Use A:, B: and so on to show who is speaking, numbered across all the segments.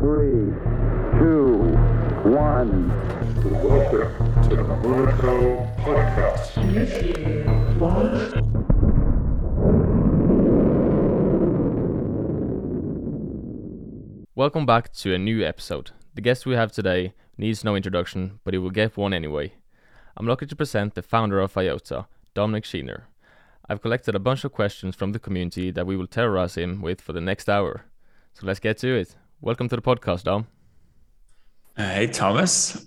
A: three, two, one.
B: Welcome to the Monaco Podcast.
C: Welcome back to a new episode. The guest we have today needs no introduction, but he will get one anyway. I'm lucky to present the founder of IOTA, Dominik Schiener. I've collected a bunch of questions from the community that we will terrorize him with for the next hour. So let's get to it. Welcome to the podcast, Dom.
D: Uh, hey, Thomas.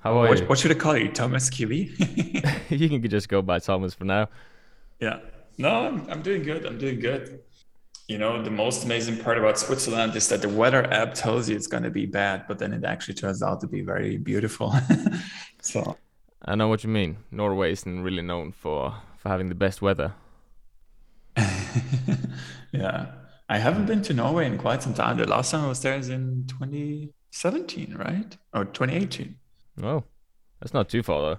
C: How are
D: What,
C: you?
D: what should I call you? Thomas Kiwi?
C: you can just go by Thomas for now.
D: yeah. No, I'm, I'm doing good. I'm doing good. You know, the most amazing part about Switzerland is that the weather app tells you it's going to be bad, but then it actually turns out to be very beautiful. so,
C: I know what you mean. Norway isn't really known for, for having the best weather.
D: yeah. I haven't been to Norway in quite some time. The last time I was there is in 2017, right? Or 2018.
C: Oh, that's not too far though.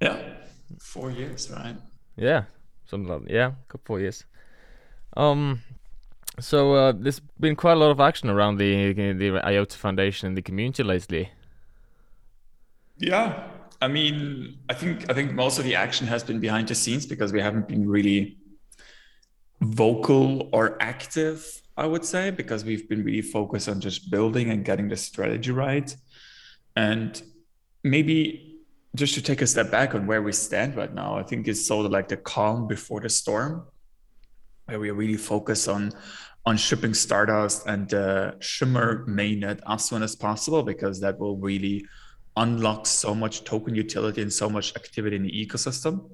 D: Yeah. Four years, right?
C: Yeah, something like yeah, a couple four years. Um, so uh, there's been quite a lot of action around the the IOTA Foundation and the community lately.
D: Yeah, I mean, I think I think most of the action has been behind the scenes because we haven't been really vocal or active, I would say, because we've been really focused on just building and getting the strategy right. And maybe just to take a step back on where we stand right now, I think it's sort of like the calm before the storm, where we are really focus on on shipping Stardust and uh, Shimmer mainnet as soon as possible because that will really unlock so much token utility and so much activity in the ecosystem.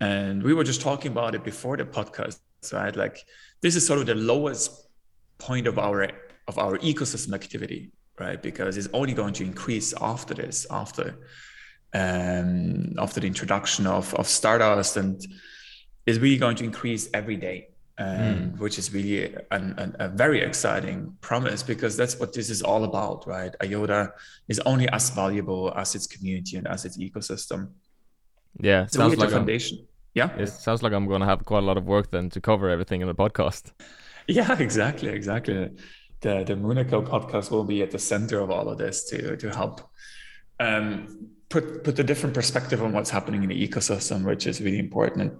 D: And we were just talking about it before the podcast, right? Like this is sort of the lowest point of our of our ecosystem activity, right? Because it's only going to increase after this, after um, after the introduction of of Stardust, and is really going to increase every day. Um, Which is really an, an, a very exciting promise because that's what this is all about, right? IOTA is only as valuable as its community and as its ecosystem.
C: Yeah,
D: So
C: sounds like I'm,
D: foundation. Yeah.
C: it sounds like I'm gonna have quite a lot of work then to cover everything in the podcast.
D: Yeah, exactly, exactly. The the Monaco podcast will be at the center of all of this to to help um, put put a different perspective on what's happening in the ecosystem, which is really important. And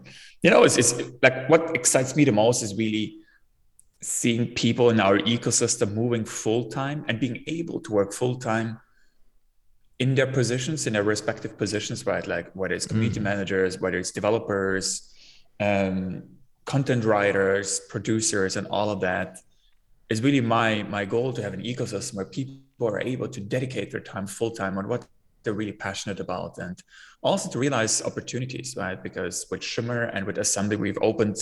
D: you know, it's, it's like what excites me the most is really seeing people in our ecosystem moving full time and being able to work full time in their positions, in their respective positions, right? Like whether it's community managers, whether it's developers, um, content writers, producers, and all of that is really my my goal to have an ecosystem where people are able to dedicate their time full time on what they're really passionate about and also to realize opportunities right because with shimmer and with assembly we've opened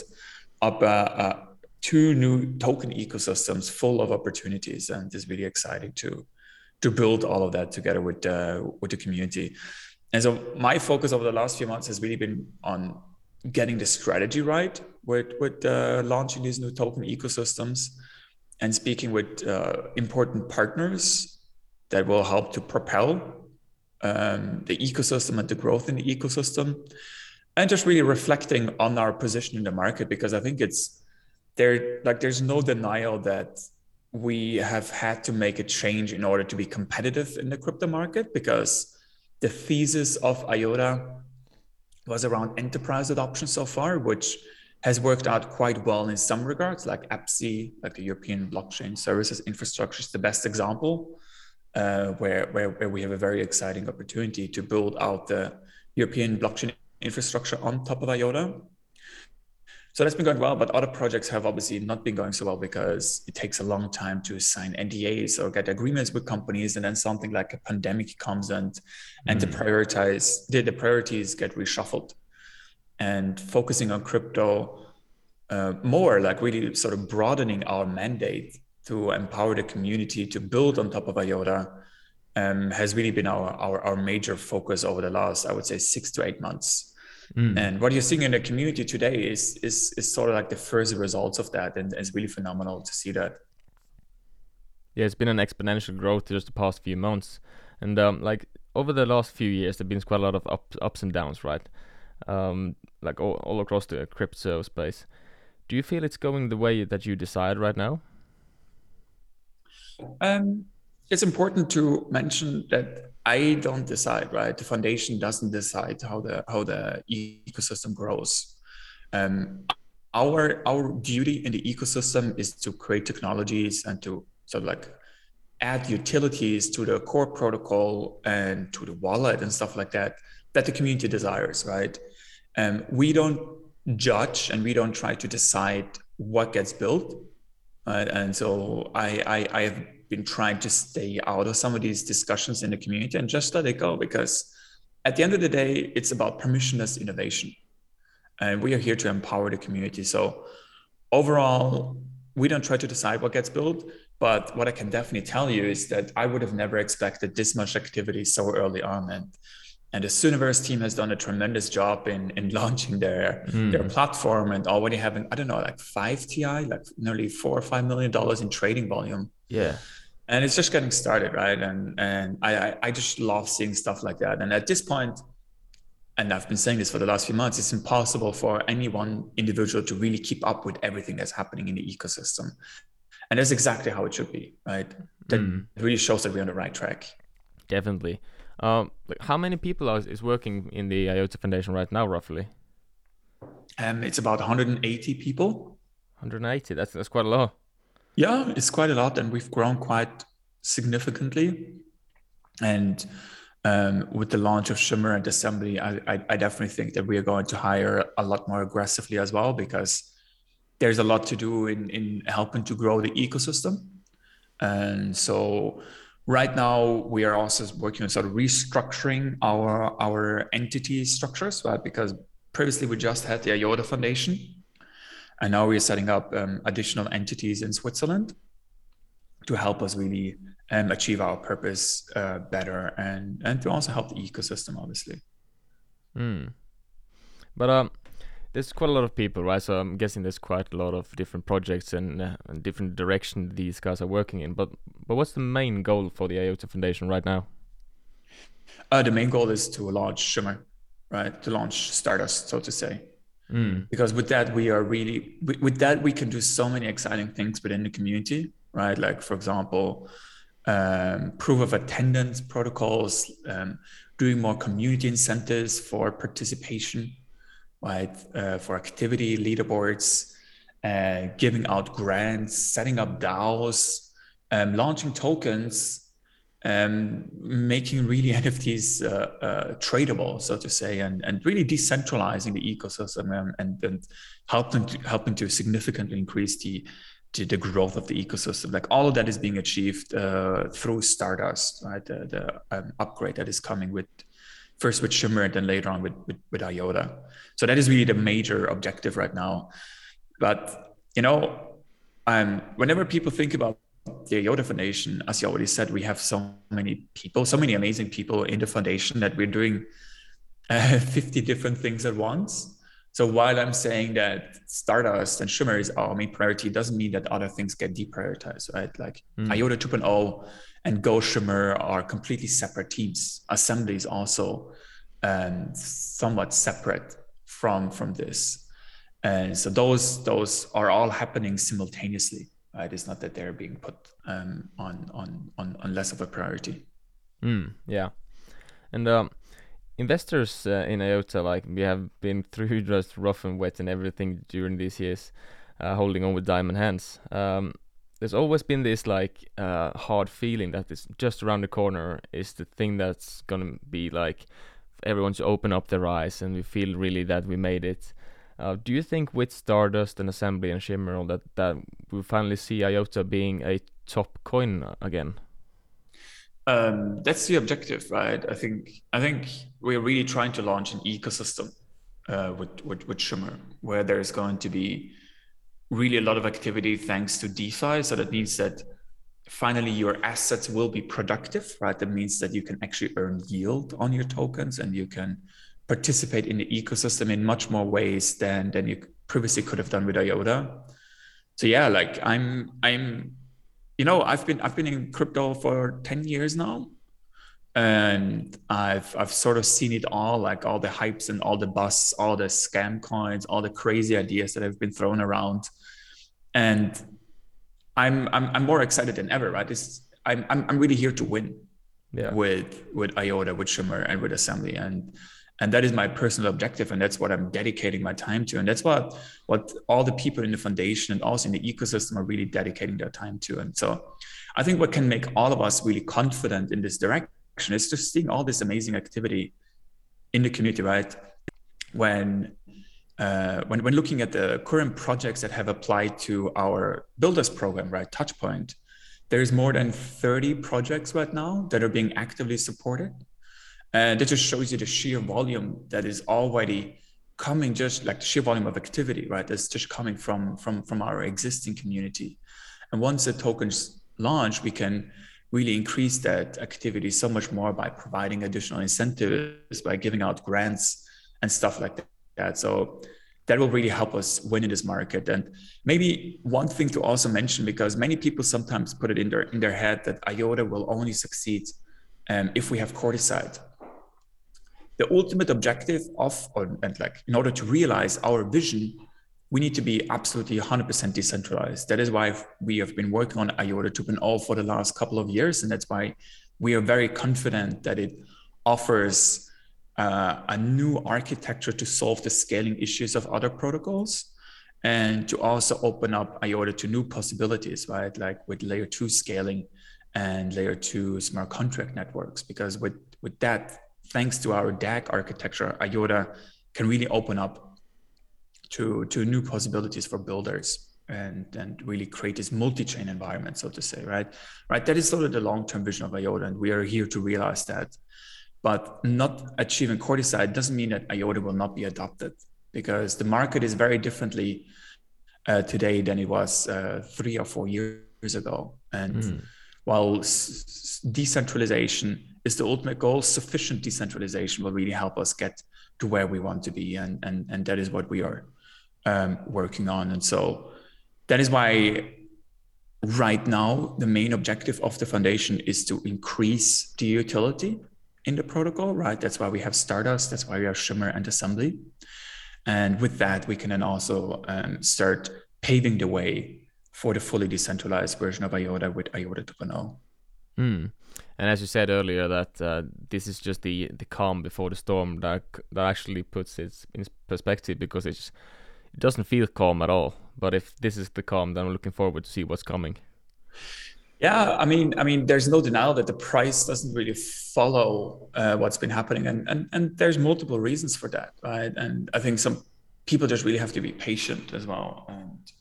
D: up uh, uh, two new token ecosystems full of opportunities and it's really exciting to to build all of that together with uh, with the community. And so my focus over the last few months has really been on getting the strategy right with with uh, launching these new token ecosystems and speaking with uh, important partners that will help to propel um, the ecosystem and the growth in the ecosystem and just really reflecting on our position in the market because i think it's there like there's no denial that we have had to make a change in order to be competitive in the crypto market because the thesis of iota was around enterprise adoption so far which has worked out quite well in some regards like EBSI, like the European Blockchain Services Infrastructure is the best example uh, where, where, where we have a very exciting opportunity to build out the European blockchain infrastructure on top of IOTA. So that's been going well, but other projects have obviously not been going so well because it takes a long time to sign NDAs or get agreements with companies, and then something like a pandemic comes and and the prioritize the, the priorities get reshuffled, and focusing on crypto uh, more, like really sort of broadening our mandate to empower the community to build on top of IOTA um, has really been our, our, our major focus over the last, I would say, six to eight months. And what you're seeing in the community today is, is, is sort of like the first results of that. And it's really phenomenal to see that.
C: Yeah, it's been an exponential growth just the past few months, and um, like over the last few years, there've been quite a lot of ups, ups and downs, right? Um, like all, all across the crypto space. Do you feel it's going the way that you decide right now?
D: Um, it's important to mention that I don't decide, right? The foundation doesn't decide how the how the ecosystem grows. Um, our our duty in the ecosystem is to create technologies and to sort of like add utilities to the core protocol and to the wallet and stuff like that that the community desires, right? Um, we don't judge and we don't try to decide what gets built. Right? And so I, I, I have been trying to stay out of some of these discussions in the community and just let it go because at the end of the day, it's about permissionless innovation. And we are here to empower the community. So overall, we don't try to decide what gets built. But what I can definitely tell you is that I would have never expected this much activity so early on. And and the Soonaverse team has done a tremendous job in in launching their mm. their platform and already having I don't know like five TI like nearly four or five million dollars in trading volume.
C: Yeah,
D: and it's just getting started, right? And and I, I I just love seeing stuff like that. And at this point, and I've been saying this for the last few months, it's impossible for any one individual to really keep up with everything that's happening in the ecosystem. And that's exactly how it should be, right? That mm. really shows that we're on the right track.
C: Definitely. Um, like how many people are, is working in the IOTA Foundation right now, roughly?
D: Um, it's about 180 people.
C: 180. That's that's quite a lot.
D: Yeah, it's quite a lot, and we've grown quite significantly. And um, with the launch of Shimmer and Assembly, I, I, I definitely think that we are going to hire a lot more aggressively as well because there's a lot to do in in helping to grow the ecosystem. And so right now we are also working on sort of restructuring our our entity structures right because previously we just had the iota foundation and now we're setting up um, additional entities in switzerland to help us really um, achieve our purpose uh, better and and to also help the ecosystem obviously
C: mm. but um there's quite a lot of people, right? So I'm guessing there's quite a lot of different projects and, uh, and different direction these guys are working in. But but what's the main goal for the IOTA Foundation right now?
D: Uh, the main goal is to launch Shimmer, right? To launch Stardust, so to say. Mm. Because with that, we are really with, that we can do so many exciting things within the community, right? Like for example, um, proof of attendance protocols, um, doing more community incentives for participation right? Uh, for activity leaderboards, uh, giving out grants, setting up DAOs, um, launching tokens, um, making really NFTs uh, uh, tradable, so to say, and, and really decentralizing the ecosystem and, and, and helping to, helping to significantly increase the the growth of the ecosystem. Like all of that is being achieved uh, through Stardust, right? The, the um, upgrade that is coming with first with Shimmer and then later on with, with, with IOTA. So that is really the major objective right now. But, you know, um, whenever people think about the IOTA Foundation, as you already said, we have so many people, so many amazing people in the foundation that we're doing uh, 50 different things at once. So while I'm saying that Stardust and Shimmer is our main priority, doesn't mean that other things get deprioritized, right? Like mm. IOTA 2.0 and GoShimmer are completely separate teams. Assembly is also um, somewhat separate from from this, and so those those are all happening simultaneously. Right? It's not that they're being put um, on, on on on less of a priority.
C: Mm, yeah, and um, investors uh, in IOTA, like we have been through just rough and wet and everything during these years, uh, holding on with diamond hands. Um, there's always been this like uh, hard feeling that is just around the corner is the thing that's gonna be like everyone to open up their eyes and we feel really that we made it. Uh, do you think with Stardust and Assembly and Shimmer that that we finally see IOTA being a top coin again?
D: Um, that's the objective, right? I think I think we're really trying to launch an ecosystem uh, with, with with Shimmer where there's going to be really a lot of activity thanks to DeFi. So that means that finally your assets will be productive, right? That means that you can actually earn yield on your tokens and you can participate in the ecosystem in much more ways than than you previously could have done with IOTA. So yeah, like I'm I'm you know, I've been I've been in crypto for 10 years now. And I've I've sort of seen it all, like all the hypes and all the busts, all the scam coins, all the crazy ideas that have been thrown around. And I'm, I'm I'm more excited than ever, right? This I'm I'm I'm really here to win
C: Yeah.
D: with with IOTA, with Shimmer, and with Assembly, and and that is my personal objective, and that's what I'm dedicating my time to, and that's what what all the people in the foundation and also in the ecosystem are really dedicating their time to, and so I think what can make all of us really confident in this direction is just seeing all this amazing activity in the community, right? When uh, when, when looking at the current projects that have applied to our builders program, right, Touchpoint, there's more than 30 projects right now that are being actively supported. And that just shows you the sheer volume that is already coming, just like the sheer volume of activity, right? That's just coming from from from our existing community. And once the tokens launch, we can really increase that activity so much more by providing additional incentives, by giving out grants and stuff like that. So that will really help us win in this market. And maybe one thing to also mention, because many people sometimes put it in their in their head that IOTA will only succeed um, if we have Coordicide. The ultimate objective of, or, and like in order to realize our vision, we need to be absolutely 100% decentralized. That is why we have been working on IOTA 2.0 for the last couple of years, and that's why we are very confident that it offers uh, a new architecture to solve the scaling issues of other protocols and to also open up IOTA to new possibilities, right? Like with layer two scaling and layer two smart contract networks. Because with, with that, thanks to our DAG architecture, IOTA can really open up to, to new possibilities for builders and, and really create this multi-chain environment, so to say, right? Right. That is sort of the long-term vision of IOTA, and we are here to realize that. But not achieving Coordicide doesn't mean that IOTA will not be adopted because the market is very differently uh, today than it was uh, three or four years ago. And mm. while s- decentralization is the ultimate goal, sufficient decentralization will really help us get to where we want to be. And, and, and that is what we are um, working on. And so that is why right now the main objective of the foundation is to increase the utility in the protocol, right? That's why we have Stardust, that's why we have Shimmer and Assembly. And with that, we can then also um, start paving the way for the fully decentralized version of IOTA with IOTA 2.0.
C: Mm. And as you said earlier, that uh, this is just the the calm before the storm that that actually puts it in perspective because it's it doesn't feel calm at all. But if this is the calm, then I'm looking forward to see what's coming.
D: Yeah, I mean, I mean, there's no denial that the price doesn't really follow uh, what's been happening, and and and there's multiple reasons for that, right? And I think some people just really have to be patient as well, and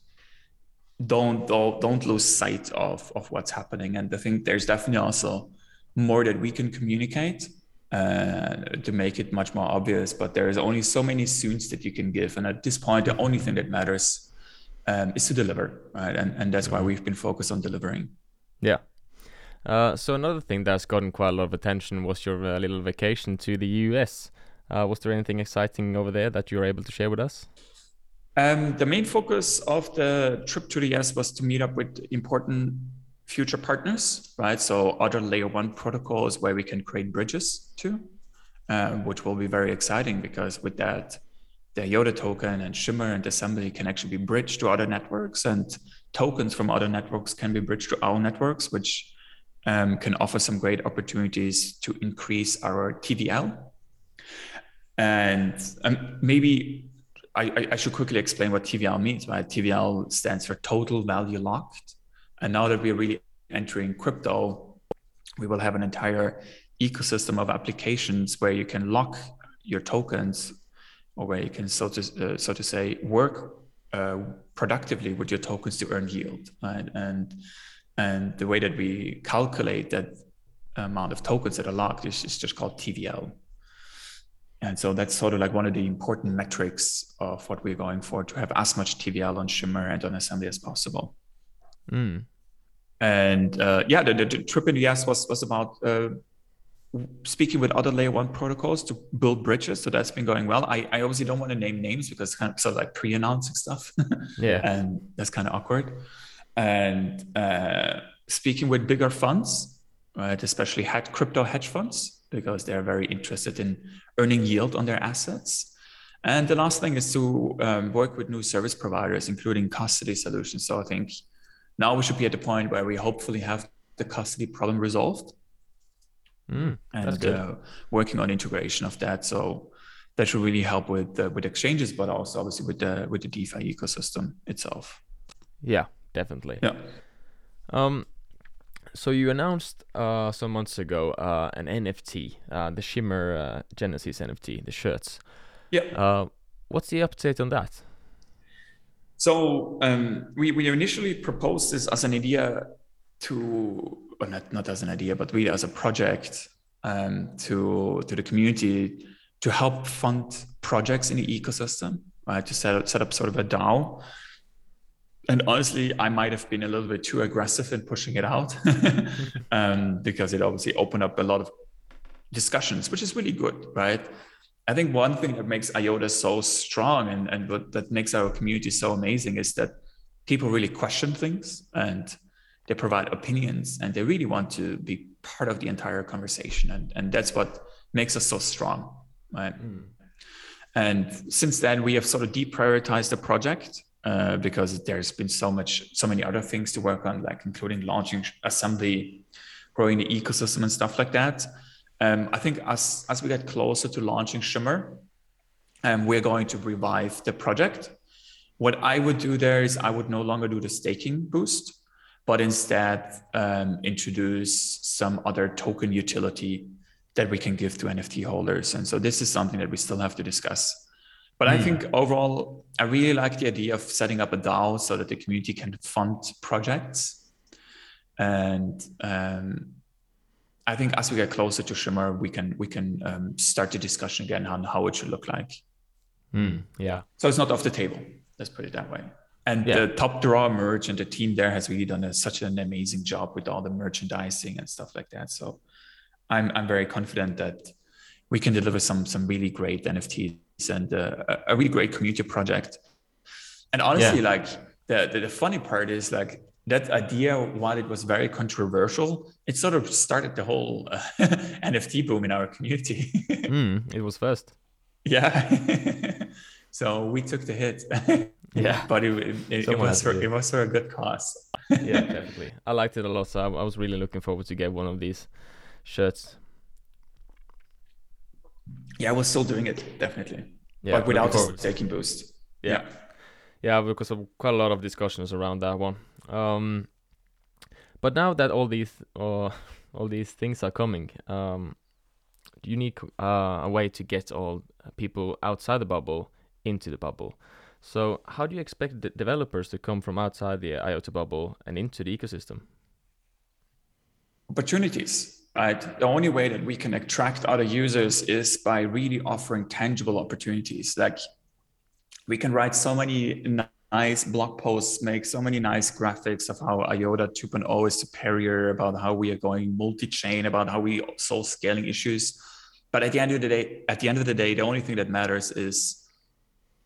D: don't don't, lose sight of of what's happening. And I think there's definitely also more that we can communicate uh, to make it much more obvious. But there is only so many soons that you can give, and at this point, the only thing that matters um, is to deliver, right? And and that's why we've been focused on delivering.
C: Yeah. Uh, so another thing that's gotten quite a lot of attention was your uh, little vacation to the US. Uh, was there anything exciting over there that you were able to share with us?
D: Um, the main focus of the trip to the US was to meet up with important future partners, right? So other layer one protocols where we can create bridges to, uh, which will be very exciting because with that, the IOTA token and Shimmer and Assembly can actually be bridged to other networks and tokens from other networks can be bridged to our networks, which um, can offer some great opportunities to increase our TVL. And um, maybe I, I, should quickly explain what TVL means, right? TVL stands for total value locked. And now that we're really entering crypto, we will have an entire ecosystem of applications where you can lock your tokens or where you can, so to, uh, so to say, work uh, productively with your tokens to earn yield, right? And and the way that we calculate that amount of tokens that are locked is, is just called TVL. And so that's sort of like one of the important metrics of what we're going for to have as much TVL on Shimmer and on Assembly as possible.
C: Mm.
D: And uh, yeah, the, the, the, trip in the US was was about uh, speaking with other layer one protocols to build bridges. So that's been going well. I, I obviously don't want to name names because it's kind of sort of like pre-announcing stuff.
C: yeah.
D: and that's kind of awkward. And uh, speaking with bigger funds, right, especially crypto hedge funds, because they're very interested in earning yield on their assets. And the last thing is to um, work with new service providers, including custody solutions. So I think now we should be at the point where we hopefully have the custody problem resolved
C: Mm,
D: and uh, working on integration of that. So that should really help with uh, with exchanges, but also obviously with the with the DeFi ecosystem itself.
C: yeah, definitely.
D: Yeah.
C: Um, so you announced uh, some months ago uh, an NFT, uh, the Shimmer uh, Genesis NFT, the shirts.
D: Yeah.
C: Uh, what's the update on that?
D: So um, we we initially proposed this as an idea to, or not not as an idea, but really as a project um, to to the community to help fund projects in the ecosystem, right? To set up set up sort of a DAO. And honestly, I might have been a little bit too aggressive in pushing it out um, because it obviously opened up a lot of discussions, which is really good, right? I think one thing that makes IOTA so strong and, and what that makes our community so amazing is that people really question things and they provide opinions and they really want to be part of the entire conversation. And, and that's what makes us so strong, right? And since then, we have sort of deprioritized the project uh, because there's been so much, so many other things to work on, like including launching assembly, growing the ecosystem and stuff like that. Um, I think as as we get closer to launching Shimmer, um, we're going to revive the project. What I would do there is I would no longer do the staking boost, but instead um, introduce some other token utility that we can give to NFT holders. And so this is something that we still have to discuss. But I think overall, I really like the idea of setting up a DAO so that the community can fund projects. And um, I think as we get closer to Shimmer, we can we can um, start the discussion again on how it should look like.
C: Mm, yeah.
D: So it's not off the table. Let's put it that way. And
C: Yeah.
D: the top draw merch and the team there has really done a, such an amazing job with all the merchandising and stuff like that. So I'm I'm very confident that we can deliver some some really great NFTs and uh, a- a really great community project. And honestly,
C: Yeah.
D: like the, the the funny part is like that idea, while it was very controversial, it sort of started the whole uh, NFT boom in our community.
C: Mm, it was first.
D: yeah. so we took the hit.
C: Yeah.
D: but it, it, it was for,
C: it.
D: it was for a good cause.
C: Yeah, definitely. I liked it a lot, so I, I was really looking forward to get one of these shirts.
D: Yeah, we're still doing it definitely,
C: Yeah,
D: but without staking boost.
C: Yeah. Yeah, because of quite a lot of discussions around that one. Um, but now that all these uh, all these things are coming, um, you need uh, a way to get all people outside the bubble into the bubble. So, how do you expect the developers to come from outside the IoT bubble and into the ecosystem?
D: opportunities Uh, right the only way that we can attract other users is by really offering tangible opportunities. Like we can write so many nice blog posts make so many nice graphics of how iota 2.0 is superior about how we are going multi-chain about how we solve scaling issues. But at the end of the day at the end of the day the only thing that matters is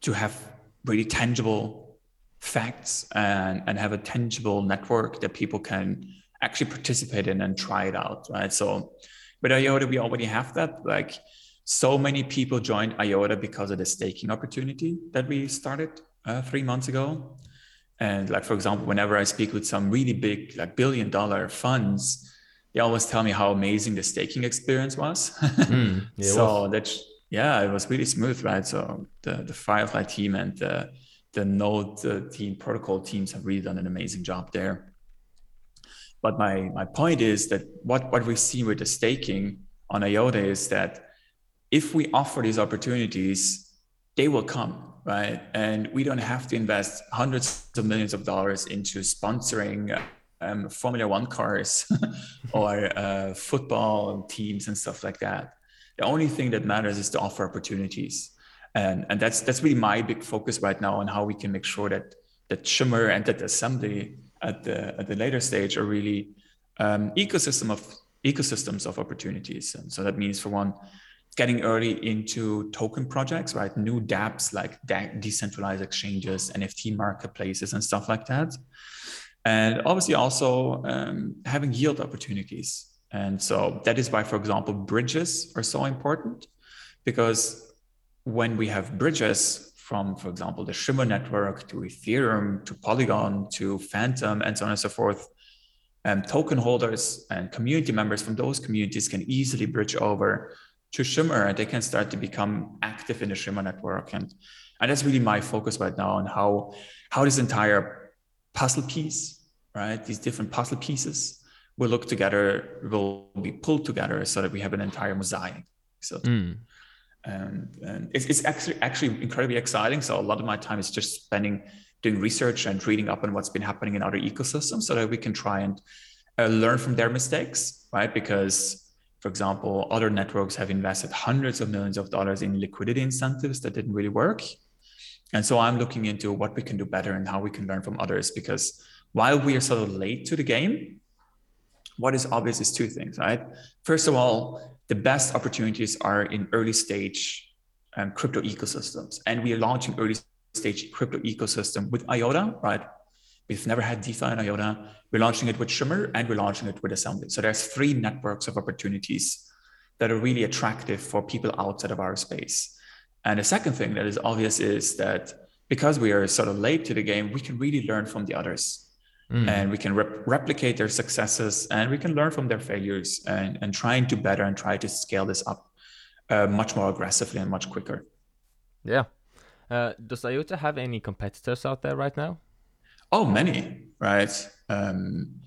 D: to have really tangible facts and, and have a tangible network that people can actually participate in and try it out, right? So with IOTA, we already have that. Like so many people joined IOTA because of the staking opportunity that we started uh, three months ago. And like, for example, whenever I speak with some really big, like billion dollar funds, they always tell me how amazing the staking experience was.
C: Mm, yeah,
D: so that's, yeah, it was really smooth, right? So the, the Firefly team and the, the Node uh, team, protocol teams have really done an amazing job there. But my my point is that what what we see with the staking on IOTA is that if we offer these opportunities, they will come, right? And we don't have to invest hundreds of millions of dollars into sponsoring um, Formula One cars or uh, football teams and stuff like that. The only thing that matters is to offer opportunities, and and that's that's really my big focus right now on how we can make sure that that Shimmer and that Assembly at the at the later stage are really um, ecosystem of ecosystems of opportunities. And so that means for one, getting early into token projects, right? New dApps like de- decentralized exchanges, NFT marketplaces, and stuff like that. And obviously also um, having yield opportunities. And so that is why, for example, bridges are so important because when we have bridges from, for example, the Shimmer network to Ethereum to Polygon to Fantom and so on and so forth. And token holders and community members from those communities can easily bridge over to Shimmer and they can start to become active in the Shimmer network. And, and that's really my focus right now on how, how this entire puzzle piece, right? These different puzzle pieces will look together, will be pulled together so that we have an entire mosaic. So mm and, and it's, it's actually actually incredibly exciting. So a lot of my time is just spending doing research and reading up on what's been happening in other ecosystems, so that we can try and uh, learn from their mistakes, right? Because, for example, other networks have invested hundreds of millions of dollars in liquidity incentives that didn't really work. And so I'm looking into what we can do better and how we can learn from others. Because while we are sort of late to the game, what is obvious is two things, right? First of all, the best opportunities are in early stage um, crypto ecosystems. And we are launching early stage crypto ecosystem with IOTA, right? We've never had DeFi in IOTA. We're launching it with Shimmer and we're launching it with Assembly. So there's three networks of opportunities that are really attractive for people outside of our space. And the second thing that is obvious is that because we are sort of late to the game, we can really learn from the others mm. and we can rep- replicate their successes and we can learn from their failures and, and try and do better and try to scale this up uh, much more aggressively and much quicker.
C: Yeah. Uh, does IOTA have any competitors out there right now?
D: Oh, many, right? Um,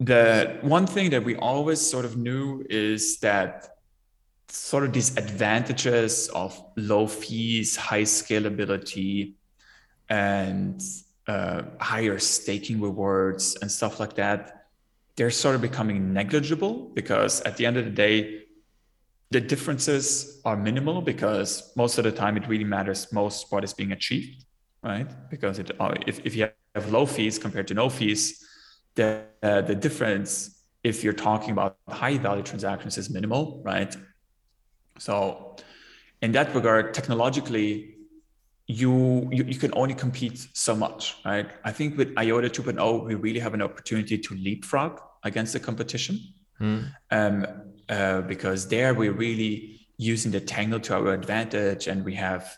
D: the one thing that we always sort of knew is that sort of these advantages of low fees, high scalability, and uh, higher staking rewards and stuff like that, they're sort of becoming negligible because at the end of the day, the differences are minimal because most of the time it really matters most what is being achieved, right? Because it, uh, if, if you have low fees compared to no fees, the, uh, the difference, if you're talking about high value transactions, is minimal, right? So, in that regard, technologically, you, you you can only compete so much, right? I think with IOTA 2.0, we really have an opportunity to leapfrog against the competition, mm. um, uh, because there we're really using the Tangle to our advantage, and we have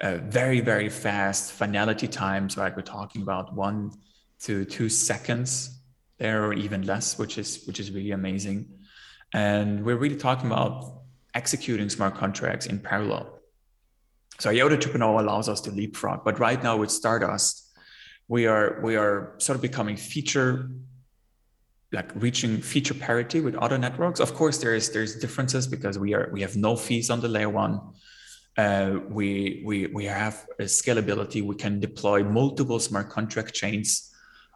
D: uh, very very fast finality times, right? We're talking about one to two seconds there, or even less, which is which is really amazing, and we're really talking about executing smart contracts in parallel so IOTA 2.0 allows us to leapfrog, but right now with Stardust, we are we are sort of becoming feature like reaching feature parity with other networks. Of course, there's there's differences because we are we have no fees on the layer one. Uh, we we we have scalability. We can deploy multiple smart contract chains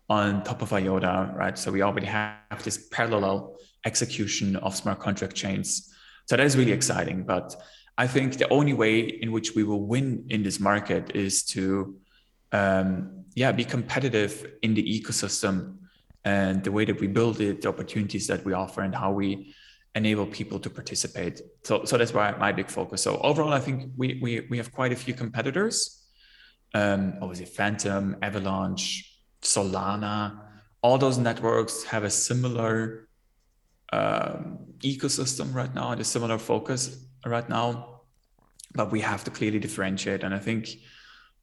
D: on top of IOTA, right? So we already have this parallel execution of smart contract chains. So that is really exciting. But I think the only way in which we will win in this market is to, um, yeah, be competitive in the ecosystem and the way that we build it, the opportunities that we offer, and how we enable people to participate. So, so that's why my big focus. So overall, I think we we we have quite a few competitors. Um, obviously, Fantom, Avalanche, Solana, all those networks have a similar um, ecosystem right now and a similar focus right now, but we have to clearly differentiate. And I think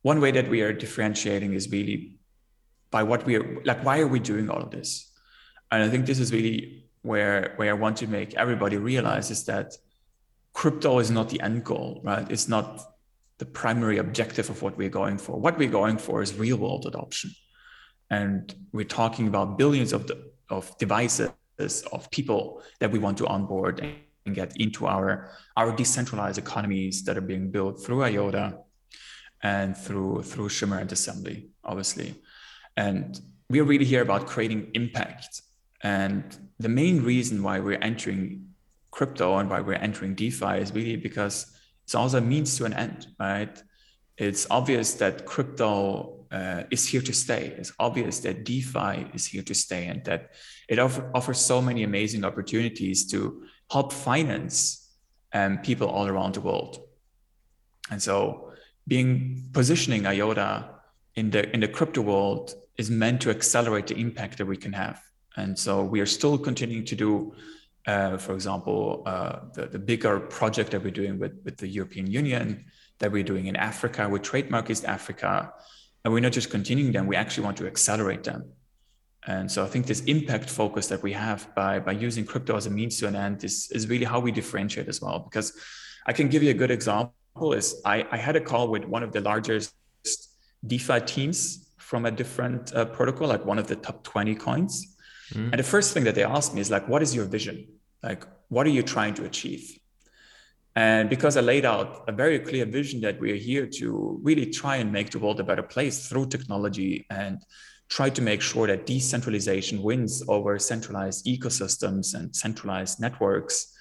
D: one way that we are differentiating is really by what we are like, why are we doing all of this? And I think this is really where where I want to make everybody realize is that crypto is not the end goal, right? It's not the primary objective of what we're going for. What we're going for is real world adoption. And we're talking about billions of, the, of devices, of people that we want to onboard and get into our our decentralized economies that are being built through IOTA and through through Shimmer and Assembly, obviously. And we are really here about creating impact. And the main reason why we're entering crypto and why we're entering DeFi is really because it's also a means to an end, right? It's obvious that crypto uh, is here to stay. It's obvious that DeFi is here to stay and that it offer, offers so many amazing opportunities to help finance um, people all around the world. And so being positioning IOTA in the in the crypto world is meant to accelerate the impact that we can have. And so we are still continuing to do, uh, for example, uh, the, the bigger project that we're doing with, with the European Union that we're doing in Africa with Trademark East Africa. And we're not just continuing them, we actually want to accelerate them. And so I think this impact focus that we have by, by using crypto as a means to an end is, is really how we differentiate as well. Because I can give you a good example is I, I had a call with one of the largest DeFi teams from a different uh, protocol, like one of the top 20 coins. Mm. And the first thing that they asked me is like, what is your vision? Like, what are you trying to achieve? And because I laid out a very clear vision that we're here to really try and make the world a better place through technology and try to make sure that decentralization wins over centralized ecosystems and centralized networks,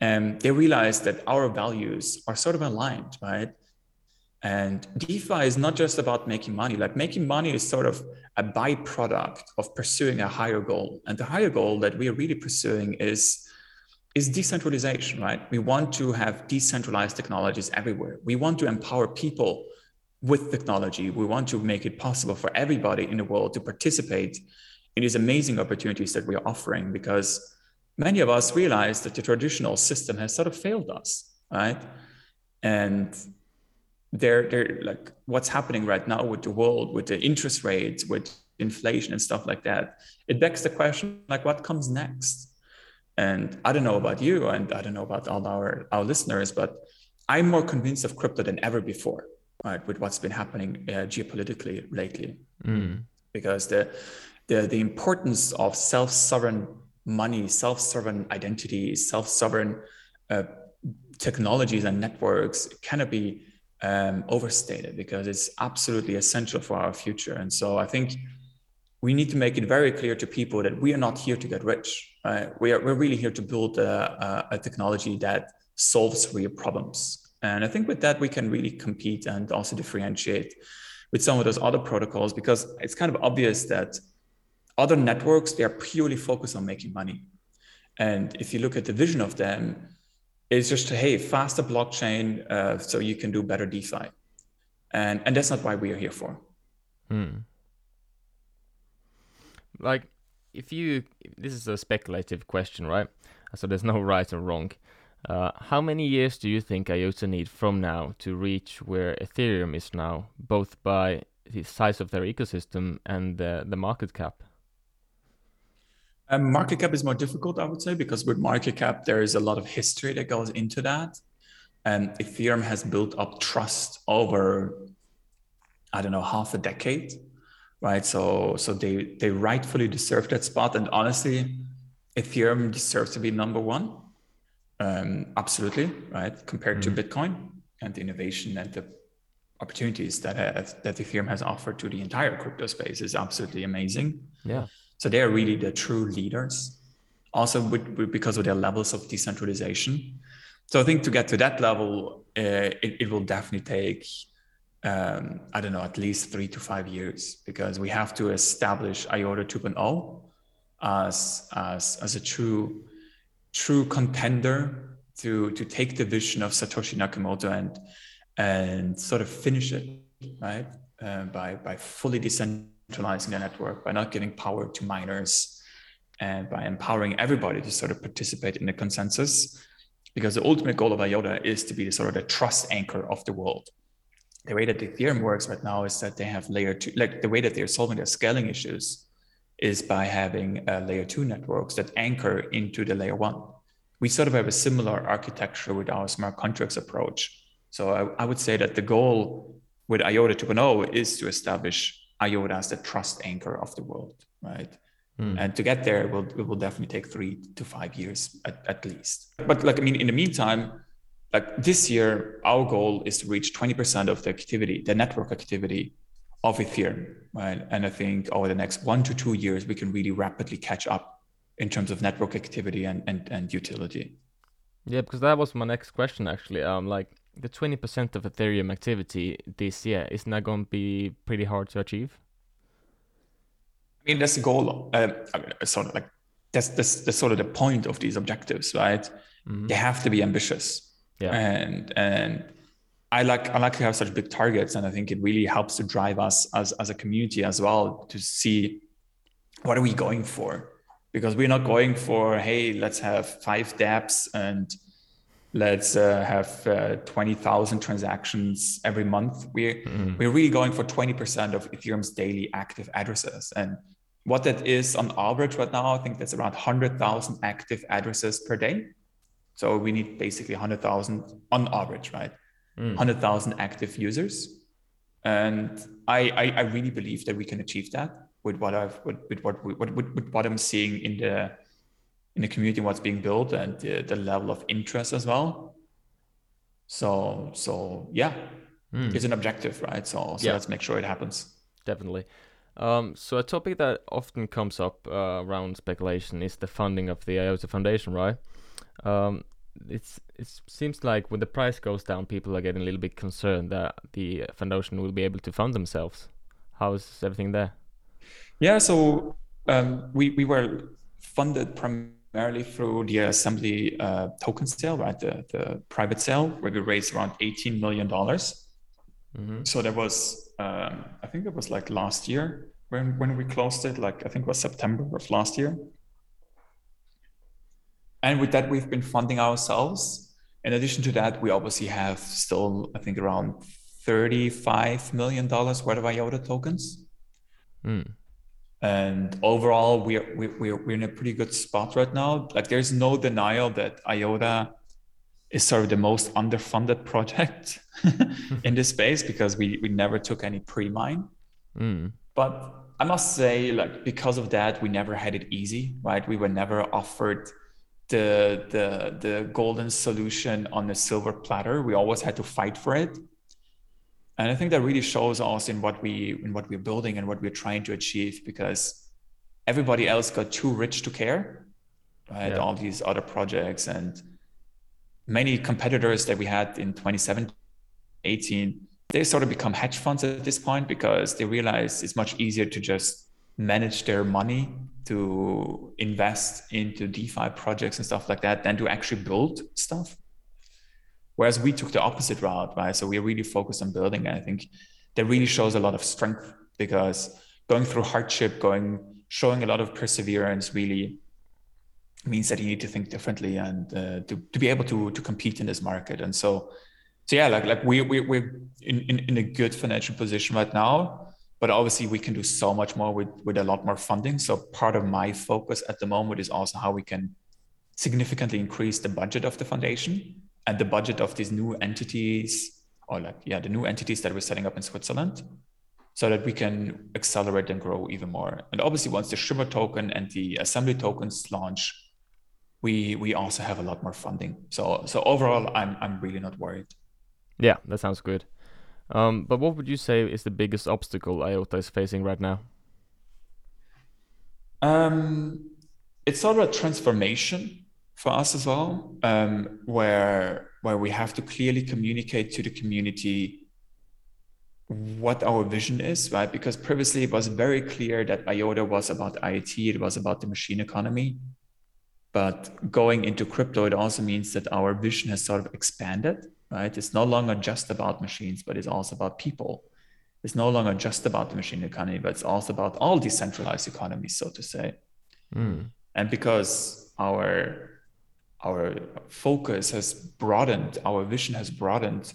D: and they realize that our values are sort of aligned, right? And DeFi is not just about making money. Like making money is sort of a byproduct of pursuing a higher goal. And the higher goal that we are really pursuing is is decentralization, right? We want to have decentralized technologies everywhere. We want to empower people with technology. We want to make it possible for everybody in the world to participate in these amazing opportunities that we're offering because many of us realize that the traditional system has sort of failed us, right? And they're, they're like what's happening right now with the world, with the interest rates, with inflation and stuff like that, it begs the question like what comes next? And I don't know about you, and I don't know about all our, our listeners, but I'm more convinced of crypto than ever before, right? With what's been happening uh, geopolitically lately, mm. because the, the the importance of self-sovereign money, self-sovereign identity, self-sovereign uh, technologies and networks cannot be um, overstated because it's absolutely essential for our future. And so I think we need to make it very clear to people that we are not here to get rich. Right? We are we're really here to build a, a, a technology that solves real problems. And I think with that we can really compete and also differentiate with some of those other protocols because it's kind of obvious that other networks they are purely focused on making money. And if you look at the vision of them, it's just hey faster blockchain uh, so you can do better DeFi, and and that's not why we are here for. Hmm
C: like if you this is a speculative question, right? So there's no right or wrong. Uh, how many years do you think IOTA need from now to reach where Ethereum is now, both by the size of their ecosystem and the, the market cap?
D: Um, market cap is more difficult, I would say, because with market cap, there is a lot of history that goes into that. And Ethereum has built up trust over, I don't know, half a decade right? So so they they rightfully deserve that spot, and honestly, Ethereum deserves to be number one, um, absolutely, right? Compared mm-hmm. to Bitcoin and the innovation and the opportunities that have, that Ethereum has offered to the entire crypto space is absolutely amazing.
C: Yeah.
D: So they are really the true leaders. Also, with, with, because of their levels of decentralization. So I think to get to that level, uh, it, it will definitely take um, I don't know, at least three to five years, because we have to establish IOTA 2.0 as, as, as a true, true contender to, to take the vision of Satoshi Nakamoto and, and sort of finish it, right? Uh, by, by fully decentralizing the network, by not giving power to miners, and by empowering everybody to sort of participate in the consensus. Because the ultimate goal of IOTA is to be the sort of the trust anchor of the world the way that Ethereum works right now is that they have layer two, like the way that they're solving their scaling issues is by having uh, layer two networks that anchor into the layer one. We sort of have a similar architecture with our smart contracts approach. So I, I would say that the goal with IOTA 2.0 is to establish IOTA as the trust anchor of the world, right? Mm. And to get there, will it will definitely take three to five years at, at least. But like I mean, in the meantime, like this year, our goal is to reach 20% of the activity, the network activity of Ethereum, right? And I think over the next one to two years, we can really rapidly catch up in terms of network activity and, and, and utility.
C: Yeah, because that was my next question actually. Um, like the 20% of Ethereum activity this year, isn't that going to be pretty hard to achieve?
D: I mean, that's the goal. Uh, I mean, sort of like that's, that's, that's sort of the point of these objectives, right? Mm-hmm. They have to be ambitious
C: yeah.
D: And and I like I like to have such big targets, and I think it really helps to drive us as as a community as well to see what are we going for because we're not going for hey let's have five dApps and let's uh, have uh, 20,000 transactions every month. We're, mm-hmm. we're really going for 20% of Ethereum's daily active addresses. And what that is on average right now, I think that's around 100,000 active addresses per day. So we need basically 100,000 on average, right? Mm. 100,000 active users. And I, I, I, really believe that we can achieve that with what I've with, with what with, with, with what I'm seeing in the in the community what's being built and the, the level of interest as well so so yeah mm. it's an objective right so so yeah. let's make sure it happens
C: definitely um, so a topic that often comes up uh, around speculation is the funding of the IOTA Foundation, right? Um, it's it seems like when the price goes down, people are getting a little bit concerned that the foundation will be able to fund themselves. How is everything there?
D: Yeah, so um, we we were funded primarily through the assembly uh, token sale, right? The, the private sale where we raised around $18 million. Mm-hmm. So there was, um, I think it was like last year when, when we closed it, like I think it was September of last year. And with that, we've been funding ourselves. In addition to that, we obviously have still, I think, around $35 million worth of IOTA tokens. Mm and overall we're we're we're in a pretty good spot right now like there's no denial that iota is sort of the most underfunded project in this space because we we never took any pre-mine mm. but i must say like because of that we never had it easy right we were never offered the the the golden solution on the silver platter. We always had to fight for it. And i think that really shows us in what we in what we're building and what we're trying to achieve because everybody else got too rich to care right? Yeah. all these other projects and many competitors that we had in 2017 18 they sort of become hedge funds at this point because they realize it's much easier to just manage their money to invest into DeFi projects and stuff like that than to actually build stuff. Whereas we took the opposite route, right? So we really focused on building. And I think that really shows a lot of strength because going through hardship, going, showing a lot of perseverance really means that you need to think differently and uh, to, to be able to, to compete in this market. And so, so yeah, like, like we, we, we're in, in, in a good financial position right now, but obviously we can do so much more with, with a lot more funding. So part of my focus at the moment is also how we can significantly increase the budget of the foundation and the budget of these new entities or like yeah the new entities that we're setting up in switzerland so that we can accelerate and grow even more. And obviously once the shimmer token and the assembly tokens launch we we also have a lot more funding. So so overall i'm i'm really not worried.
C: Yeah that sounds good um, but what would you say is the biggest obstacle iota is facing right now
D: um, it's sort of a transformation for us as well, um, where where we have to clearly communicate to the community what our vision is, right? Because previously it was very clear that IOTA was about IoT, it was about the machine economy. But going into crypto, it also means that our vision has sort of expanded, right? It's no longer just about machines, but it's also about people. It's no longer just about the machine economy, but it's also about all decentralized economies, so to say. Mm. And because our our focus has broadened, our vision has broadened,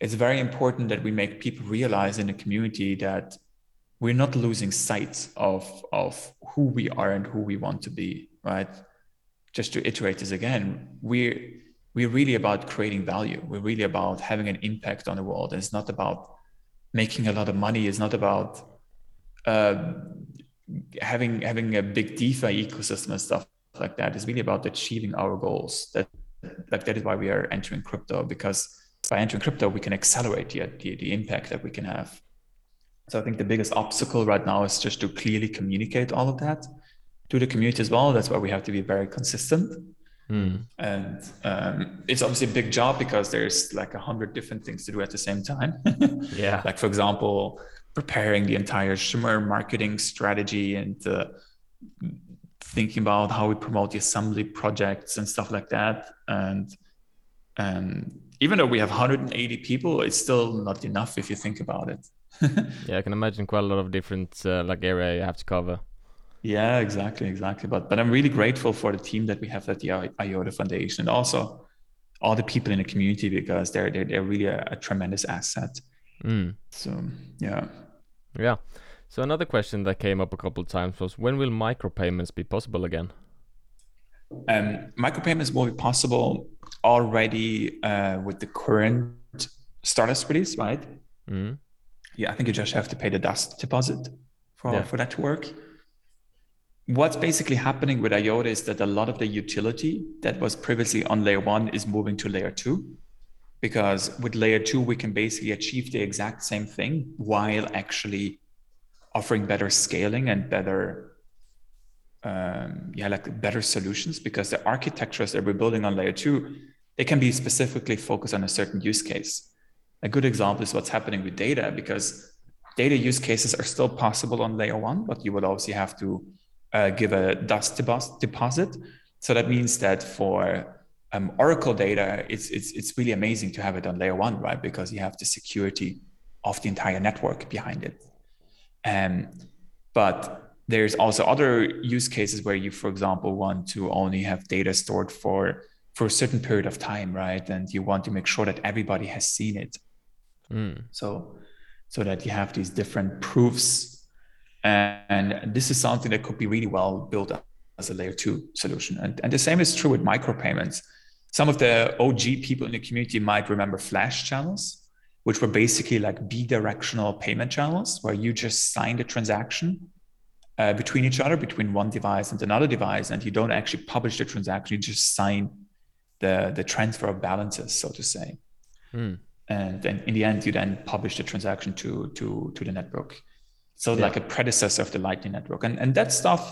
D: it's very important that we make people realize in the community that we're not losing sight of, of who we are and who we want to be, right? Just to iterate this again, we're, we're really about creating value. We're really about having an impact on the world. And it's not about making a lot of money. It's not about uh, having having a big DeFi ecosystem and stuff like that is really about achieving our goals. That like that is why we are entering crypto because by entering crypto we can accelerate the, the, the impact that we can have. So I think the biggest obstacle right now is just to clearly communicate all of that to the community as well. That's why we have to be very consistent. Mm. And um, it's obviously a big job because there's like a hundred different things to do at the same time.
C: yeah.
D: Like for example, preparing the entire Shimmer marketing strategy and uh, thinking about how we promote the assembly projects and stuff like that. And and even though we have 180 people, it's still not enough if you think about it.
C: yeah, I can imagine quite a lot of different uh, like area you have to cover.
D: Yeah, exactly, exactly. But but I'm really grateful for the team that we have at the IOTA Foundation, and also all the people in the community because they're they're, they're really a, a tremendous asset.
C: Mm.
D: So yeah.
C: Yeah. So another question that came up a couple of times was when will micropayments be possible again?
D: Um, micropayments will be possible already uh, with the current Stardust release, right?
C: Mm.
D: Yeah, I think you just have to pay the dust deposit for,
C: Yeah.
D: for that to work. What's basically happening with IOTA is that a lot of the utility that was previously on layer one is moving to layer two. Because with layer two, we can basically achieve the exact same thing while actually offering better scaling and better um, yeah, like better solutions because the architectures that we're building on layer two, they can be specifically focused on a certain use case. A good example is what's happening with data because data use cases are still possible on layer one, but you would obviously have to uh, give a dust depos- deposit. So that means that for um, Oracle data, it's, it's, it's really amazing to have it on layer one, right? Because you have the security of the entire network behind it. Um, but there's also other use cases where you, for example, want to only have data stored for for a certain period of time, right? And you want to make sure that everybody has seen it.
C: Mm.
D: So, so that you have these different proofs, and this is something that could be really well built up as a layer two solution. And, and the same is true with micropayments. Some of the OG people in the community might remember flash channels, which were basically like bidirectional payment channels where you just signed a transaction uh, between each other, between one device and another device, and you don't actually publish the transaction, you just sign the, the transfer of balances, so to say.
C: Mm.
D: And then in the end, you then publish the transaction to, to, to the network. So
C: Yeah.
D: like a predecessor of the Lightning Network. And, and that stuff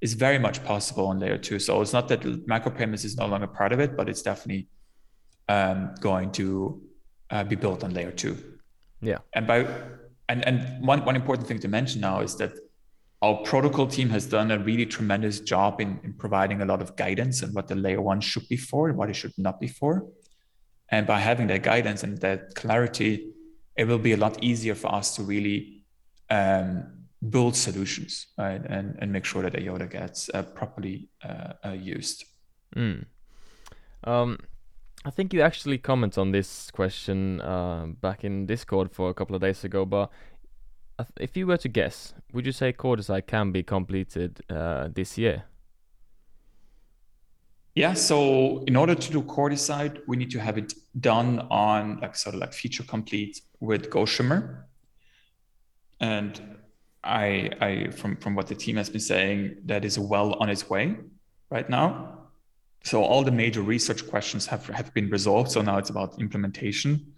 D: is very much possible on layer two. So it's not that the micropayments is no longer part of it, but it's definitely um, going to uh, be built on layer two.
C: Yeah.
D: And by and and one one important thing to mention now is that our protocol team has done a really tremendous job in, in providing a lot of guidance and what the layer one should be for and what it should not be for. And by having that guidance and that clarity, it will be a lot easier for us to really um, build solutions right? and, and make sure that IOTA gets uh, properly uh, uh, used.
C: Mm. Um, I think you actually comment on this question uh, back in Discord for a couple of days ago, but if you were to guess, would you say Coordicide can be completed uh, this year?
D: Yeah, so in order to do Coordicide, we need to have it done on like sort of like feature complete with GoShimmer. And I, I from from what the team has been saying, that is well on its way right now. So all the major research questions have have been resolved. So now it's about implementation.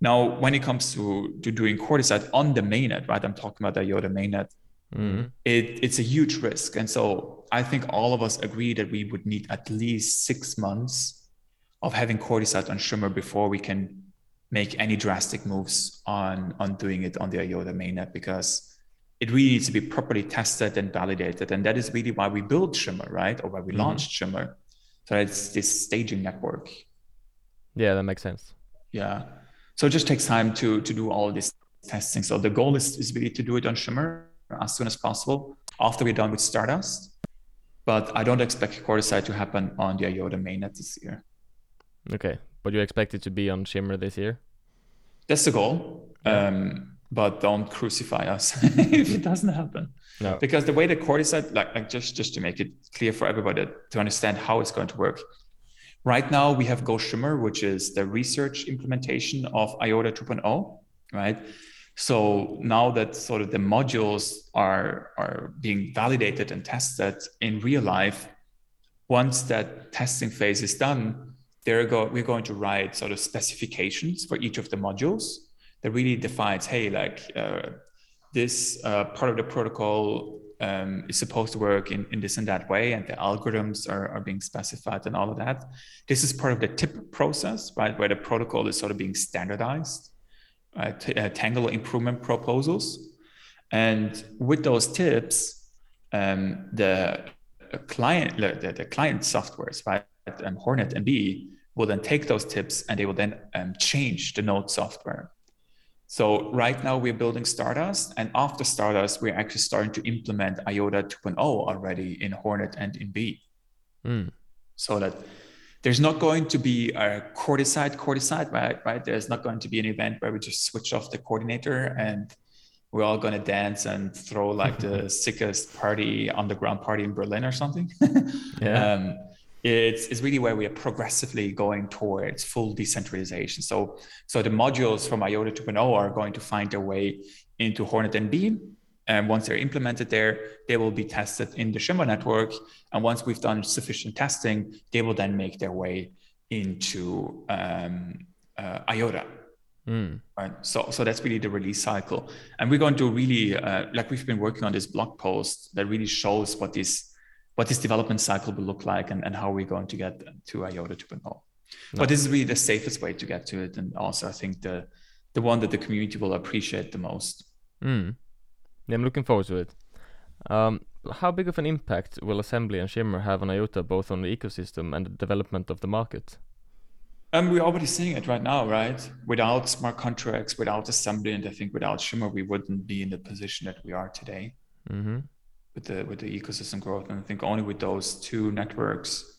D: Now, when it comes to to doing Coordicide on the mainnet, right? I'm talking about the IOTA mainnet
C: Mm.
D: it, it's a huge risk. And so I think all of us agree that we would need at least six months of having Coordicide on Shimmer before we can make any drastic moves on, on doing it on the IOTA mainnet because it really needs to be properly tested and validated. And that is really why we built Shimmer, right? Or why we
C: Mhm.
D: launched Shimmer. So it's this staging network.
C: Yeah, that makes sense.
D: Yeah. So it just takes time to to do all this testing. So the goal is, is really to do it on Shimmer as soon as possible after we're done with Stardust. But I don't expect Coordicide to happen on the IOTA mainnet this year.
C: Okay, but you expect it to be on Shimmer this year?
D: That's the goal. Um, but don't crucify us if it doesn't happen.
C: No.
D: Because the way the Coordicide, like, like just, just to make it clear for everybody to understand how it's going to work. Right now we have GoShimmer, which is the research implementation of IOTA 2.0, right? So now that sort of the modules are, are being validated and tested in real life, once that testing phase is done, there go, we're going to write sort of specifications for each of the modules that really defines, hey, like uh, this uh, part of the protocol um, is supposed to work in, in this and that way, and the algorithms are, are being specified and all of that. This is part of the tip process, right, where the protocol is sort of being standardized, uh, t- uh, Tangle improvement proposals. And with those tips, um, the client, the, the client softwares, right, um, Hornet and Bee will then take those tips and they will then um, change the node software. So right now we're building Stardust, and after Stardust, we're actually starting to implement IOTA 2.0 already in Hornet and in Bee,
C: Mm.
D: so that there's not going to be a Coordicide Coordicide right right there's not going to be an event where we just switch off the coordinator and we're all going to dance and throw like the sickest party underground party in berlin or something
C: Yeah.
D: um, it's, it's really where we are progressively going towards full decentralization so so the modules from iota 2.0 are going to find their way into hornet and beam and once they're implemented there, they will be tested in the Shimmer network. And once we've done sufficient testing, they will then make their way into um, uh, IOTA.
C: Mm.
D: Right. So, so that's really the release cycle. And we're going to really, uh, like we've been working on this blog post that really shows what this, what this development cycle will look like and, and how we're going to get to IOTA 2.0. But this is really the safest way to get to it. And also, I think the, the one that the community will appreciate the most.
C: Mm. Yeah, I'm looking forward to it. Um, how big of an impact will Assembly and Shimmer have on IOTA, both on the ecosystem and the development of the market?
D: Um, we're already seeing it right now, right? Without smart contracts, without Assembly, and I think without Shimmer, we wouldn't be in the position that we are today
C: Mm-hmm.
D: With the with the ecosystem growth. And I think only with those two networks,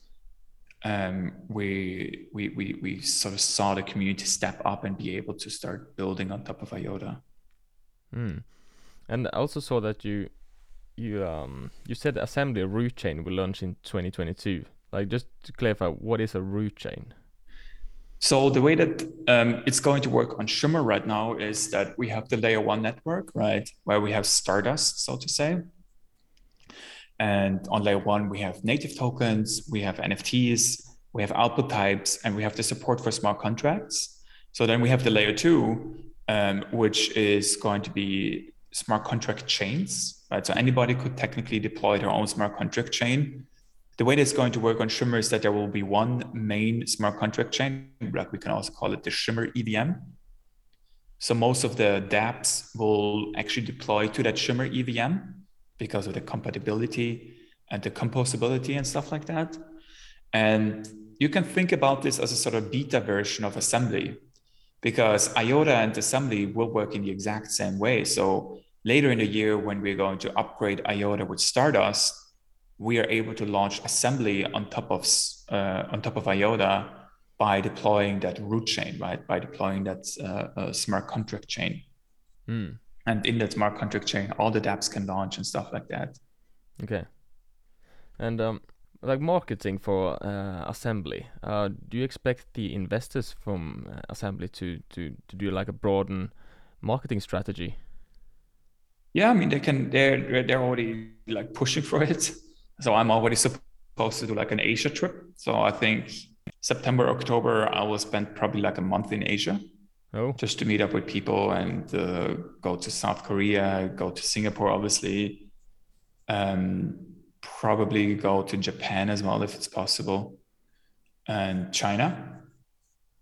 D: um, we we we we sort of saw the community step up and be able to start building on top of IOTA.
C: Mm. And I also saw that you you um you said assembly root chain will launch in 2022. Like just to clarify, what is a root chain?
D: So the way that um, it's going to work on Shimmer right now is that we have the layer one network, right, where we have Stardust, so to say. And on layer one, we have native tokens, we have NFTs, we have output types, and we have the support for smart contracts. So then we have the layer two, um, which is going to be smart contract chains, right? So anybody could technically deploy their own smart contract chain. The way that's going to work on Shimmer is that there will be one main smart contract chain, like we can also call it the Shimmer EVM. So most of the dApps will actually deploy to that Shimmer EVM because of the compatibility and the composability and stuff like that. And you can think about this as a sort of beta version of assembly because IOTA and assembly will work in the exact same way. So later in the year, when we're going to upgrade IOTA with Stardust, we are able to launch assembly on top of uh, on top of IOTA by deploying that root chain, right? By deploying that uh, uh, smart contract chain.
C: Mm.
D: And in that smart contract chain, all the dApps can launch and stuff like that.
C: Okay. And um, like marketing for uh, assembly, uh, do you expect the investors from uh, assembly to, to to do like a broaden marketing strategy?
D: Yeah, I mean they can. They're they're already like pushing for it. So I'm already supposed to do like an Asia trip. So I think September, October, I will spend probably like a month in Asia
C: Oh,
D: just to meet up with people and uh, go to South Korea, go to Singapore, obviously. Um, probably go to Japan as well if it's possible, and China,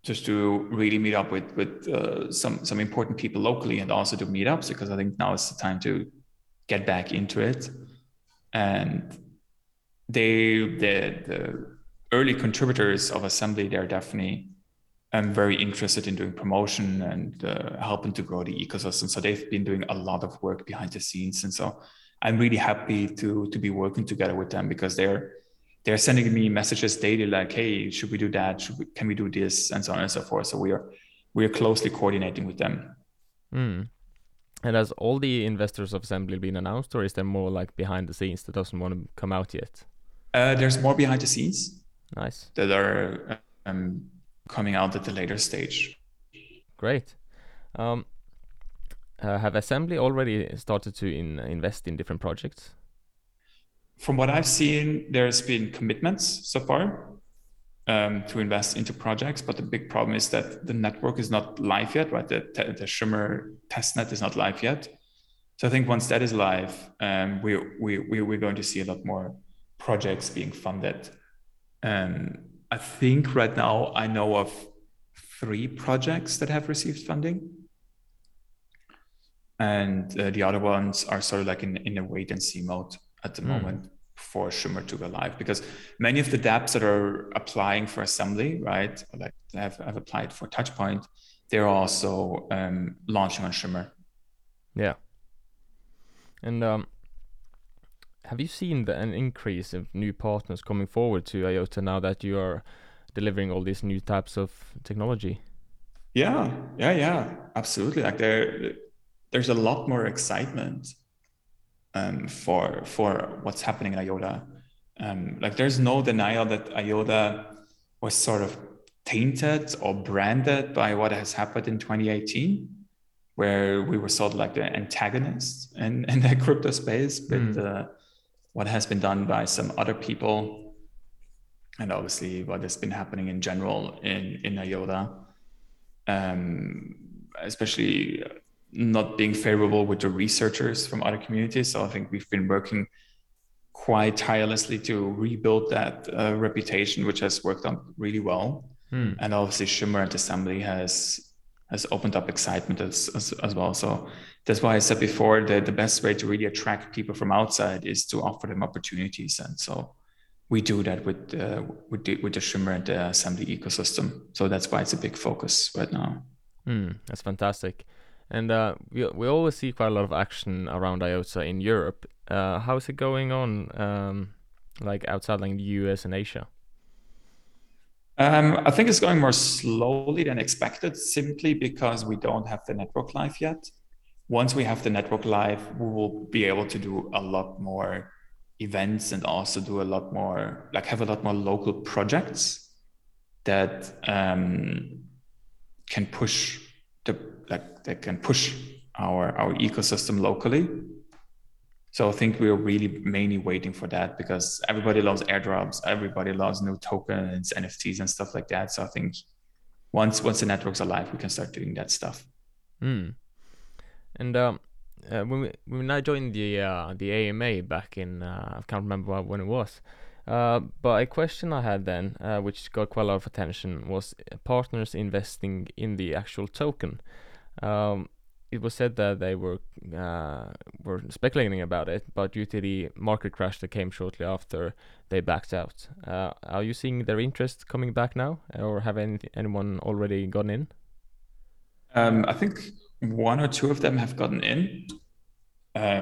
D: just to really meet up with with uh, some some important people locally and also do meetups because I think now is the time to get back into it. And they the the early contributors of Assembly they're definitely I'm very interested in doing promotion and uh, helping to grow the ecosystem. So they've been doing a lot of work behind the scenes, and so I'm really happy to to be working together with them because they're they're sending me messages daily like, "Hey, should we do that? Should we, can we do this?" and so on and so forth. So we are we are closely coordinating with them.
C: mm. And has all the investors of assembly been announced, or is there more like behind the scenes that doesn't want to come out yet?
D: Uh, there's more behind the scenes
C: Nice,
D: that are um, coming out at the later stage.
C: great. Um, uh, have assembly already started to in, invest in different projects?
D: From what I've seen, there's been commitments so far um, to invest into projects, but the big problem is that the network is not live yet, right? The, the Shimmer testnet is not live yet. So I think once that is live, um, we, we, we, we're going to see a lot more projects being funded. Um, I think right now I know of three projects that have received funding. And uh, the other ones are sort of like in, in a wait and see mode at the
C: Mm.
D: moment for Shimmer to go live because many of the dApps that are applying for assembly, right, like have, have applied for Touchpoint, they're also um, launching on Shimmer.
C: Yeah. And um, have you seen the, an increase of new partners coming forward to IOTA now that you are delivering all these new types of technology.
D: Yeah, yeah, yeah, absolutely. Like there, there's a lot more excitement um, for for what's happening in IOTA. Um, like there's no denial that IOTA was sort of tainted or branded by what has happened in 2018, where we were sort of like the antagonists in, in the crypto space with mm. uh, what has been done by some other people, and obviously what has been happening in general in in IOTA um, especially not being favorable with the researchers from other communities. So I think we've been working quite tirelessly to rebuild that uh, reputation, which has worked out really well. Hmm. And obviously, Shimmer and Assembly has has opened up excitement as, as, as well. So that's why I said before that the best way to really attract people from outside is to offer them opportunities. And so we do that with uh, with the, with the Shimmer and the assembly ecosystem. So that's why it's a big focus right now.
C: Mm, that's fantastic. And uh, we we always see quite a lot of action around IOTA in Europe. Uh, how is it going on, um, like outside like the US and Asia?
D: Um, I think it's going more slowly than expected, simply because we don't have the network live yet. Once we have the network live, we will be able to do a lot more events and also do a lot more like have a lot more local projects that um, can push the like that can push our our ecosystem locally so i think we're really mainly waiting for that because everybody loves airdrops everybody loves new tokens nfts and stuff like that so i think once once the networks are live we can start doing that stuff
C: mm. and um uh, when we when I joined the uh, the AMA back in uh, I can't remember when it was, uh, but a question I had then, uh, which got quite a lot of attention, was partners investing in the actual token. Um, it was said that they were were speculating about it, but due to the market crash that came shortly after, they backed out. are you seeing their interest coming back now, or have any, anyone already gone in?
D: Um, I think one or two of them have gotten in. Uh,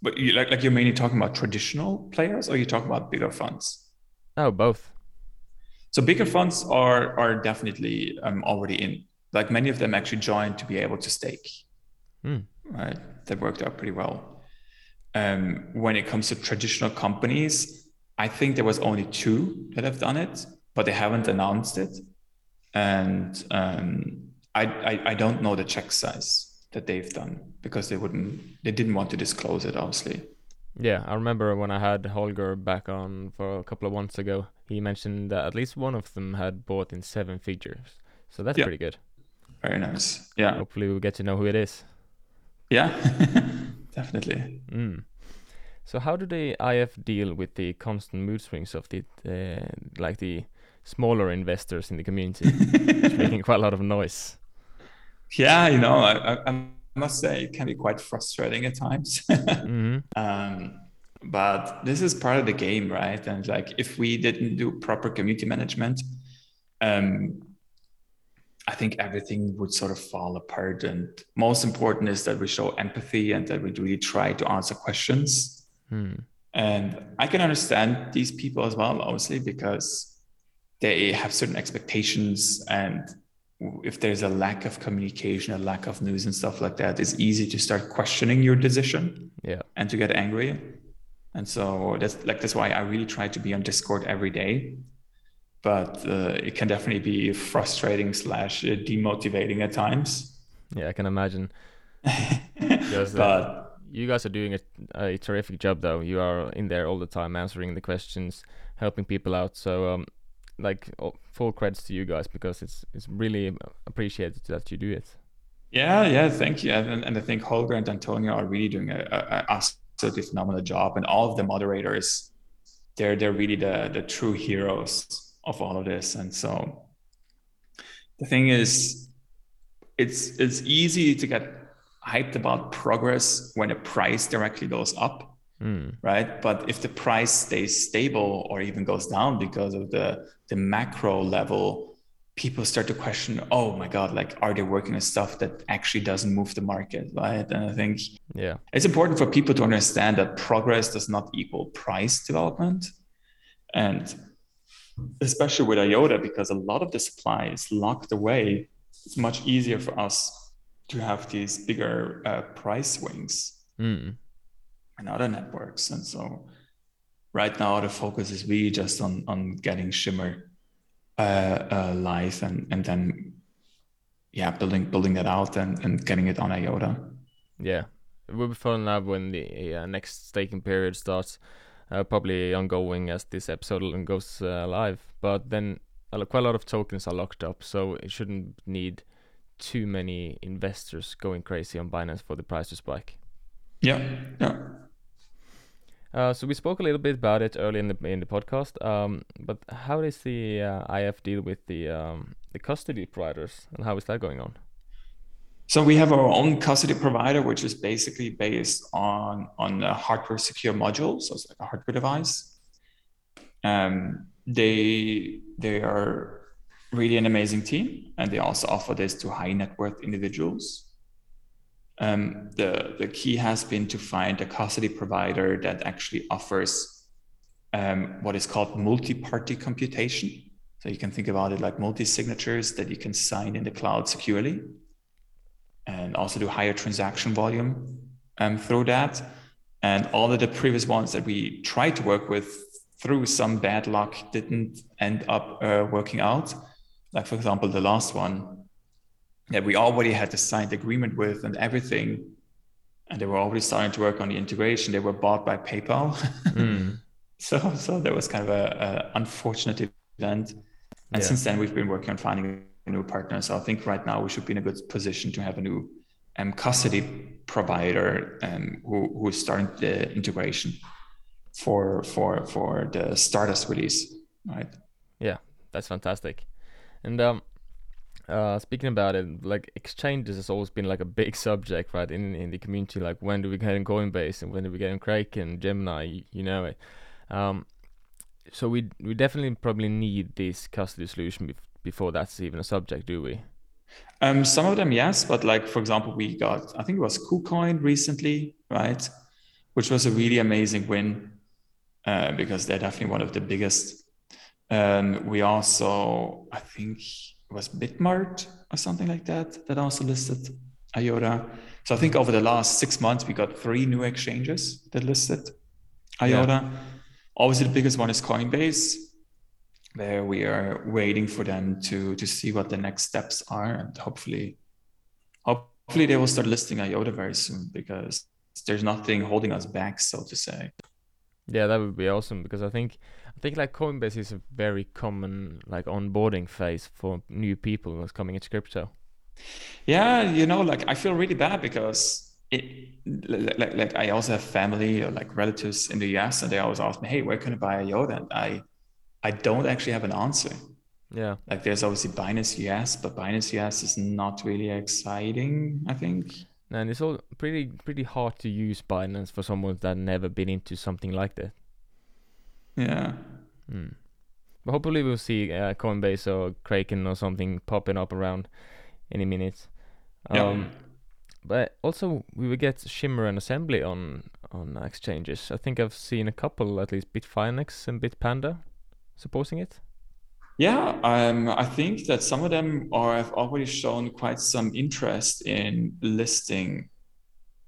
D: but you, like, like you're mainly talking about traditional players, or you talk about bigger funds?
C: Oh, both.
D: So bigger funds are are definitely um, already in. Like many of them actually joined to be able to stake.
C: Mm.
D: Right, that worked out pretty well. Um, when it comes to traditional companies, I think there was only two that have done it, but they haven't announced it. And um, I, I, I don't know the check size that they've done because they wouldn't they didn't want to disclose it obviously.
C: Yeah, I remember when I had Holger back on for a couple of months ago, he mentioned that at least one of them had bought in seven figures. So that's yeah. pretty good.
D: Very nice. Yeah.
C: Hopefully we'll get to know who it is.
D: Yeah, definitely.
C: Mm. So how do the IF deal with the constant mood swings of the uh, like the smaller investors in the community, making quite a lot of noise?
D: yeah, you know, I, I, must say it can be quite frustrating at times.
C: mm-hmm.
D: um, but this is part of the game, right? And like, if we didn't do proper community management, um, I think everything would sort of fall apart. And most important is that we show empathy and that we really try to answer questions.
C: Hmm.
D: And I can understand these people as well, obviously, because they have certain expectations and if there's a lack of communication, a lack of news and stuff like that, it's easy to start questioning your decision.
C: Yeah.
D: And to get angry. And so that's like that's why I really try to be on Discord every day. But uh, it can definitely be frustrating slash demotivating at times.
C: Yeah, I can imagine. because, uh, but you guys are doing a, a, terrific job, though. You are in there all the time, answering the questions, helping people out. So um, like full credits to you guys because it's it's really appreciated that you do it.
D: Yeah, yeah, thank you. And, and I think Holger and Antonio are really doing a, a, absolutely phenomenal job, and all of the moderators, they're they're really the the true heroes of all of this. And so, the thing is, it's it's easy to get hyped about progress when a price directly goes up
C: mm.
D: right? But if the price stays stable or even goes down because of the the macro level, people start to question, oh my god, like are they working on stuff that actually doesn't move the market, right? And I think
C: yeah,
D: it's important for people to understand that progress does not equal price development, and especially with IOTA, because a lot of the supply is locked away, it's much easier for us to have these bigger uh, price swings
C: Mm.
D: and other networks. And so right now the focus is really just on on getting Shimmer uh, uh, live and and then yeah building building that out and, and getting it on IOTA.
C: Yeah, it will be fun now when the uh, next staking period starts. Uh, probably ongoing as this episode goes uh, live, but then a lo- quite a lot of tokens are locked up, so it shouldn't need too many investors going crazy on Binance for the price to spike.
D: Yeah, yeah.
C: Uh, so we spoke a little bit about it early in the in the podcast. Um, but how does the uh, IF deal with the um, the custody providers, and how is that going on?
D: So we have our own custody provider, which is basically based on on hardware secure module, so it's like a hardware device. Um, they they are really an amazing team, and they also offer this to high net worth individuals. Um, the the key has been to find a custody provider that actually offers um, what is called multi-party computation. So you can think about it like multi-signatures that you can sign in the cloud securely and also do higher transaction volume um, through that. And all of the previous ones that we tried to work with through some bad luck didn't end up uh, working out. Like, for example, the last one that we already had the signed agreement with and everything. And they were already starting to work on the integration. They were bought by PayPal.
C: Mm.
D: so, so there was kind of a, a unfortunate event. And
C: Yeah.
D: since then, we've been working on finding a new partner. So I think right now we should be in a good position to have a new um, custody provider um, who who is starting the integration for for for the Stardust release, right?
C: Yeah, that's fantastic. And um, uh, speaking about it, like exchanges has always been like a big subject, right? In in the community, like when do we get in Coinbase and when do we get in Kraken, Gemini, you, you know it. Um, so we we definitely probably need this custody solution before that's even a subject, do we?
D: Um, some of them, yes, but like for example, we got I think it was KuCoin recently, right? Which was a really amazing win uh, because they're definitely one of the biggest. Um, we also, I think it was Bitmart or something like that that also listed IOTA. So I think over the last six months we got three new exchanges that listed IOTA. Obviously, the biggest one is Coinbase, where we are waiting for them to to see what the next steps are, and hopefully, hopefully they will start listing IOTA very soon because there's nothing holding us back, so to say.
C: Yeah, that would be awesome because I think I think like Coinbase is a very common like onboarding phase for new people that's coming into crypto.
D: Yeah, you know, like I feel really bad because it like, like, like I also have family or like relatives in the US and they always ask me, hey, where can I buy IOTA? And I I don't actually have an answer.
C: Yeah.
D: Like there's obviously Binance US, but Binance US is not really exciting, I think.
C: And it's all pretty pretty hard to use Binance for someone that never been into something like that.
D: Yeah.
C: Mm. But hopefully we'll see uh, Coinbase or Kraken or something popping up around any minute.
D: Yeah.
C: Um, but also we will get Shimmer and Assembly on on exchanges. I think I've seen a couple, at least Bitfinex and Bitpanda, supposing it.
D: Yeah, um, I think that some of them are have already shown quite some interest in listing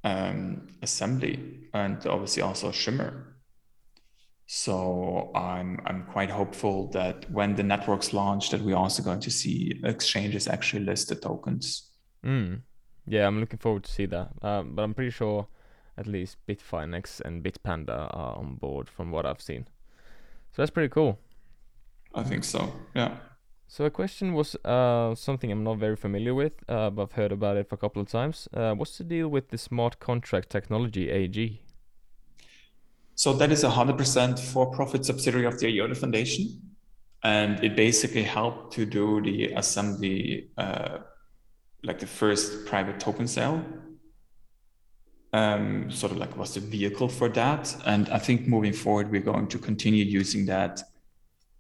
D: um, assembly and obviously also Shimmer. So I'm I'm quite hopeful that when the networks launch, that we're also going to see exchanges actually list the tokens.
C: Mm. Yeah, I'm looking forward to see that. Um, but I'm pretty sure at least Bitfinex and Bitpanda are on board from what I've seen. So that's pretty cool.
D: I think so. Yeah.
C: So a question was uh, something I'm not very familiar with, uh, but I've heard about it for a couple of times. Uh, what's the deal with the smart contract technology AG?
D: So that is a hundred percent for-profit subsidiary of the IOTA Foundation, and it basically helped to do the assembly, uh, like the first private token sale. Um, sort of like was the vehicle for that, and I think moving forward we're going to continue using that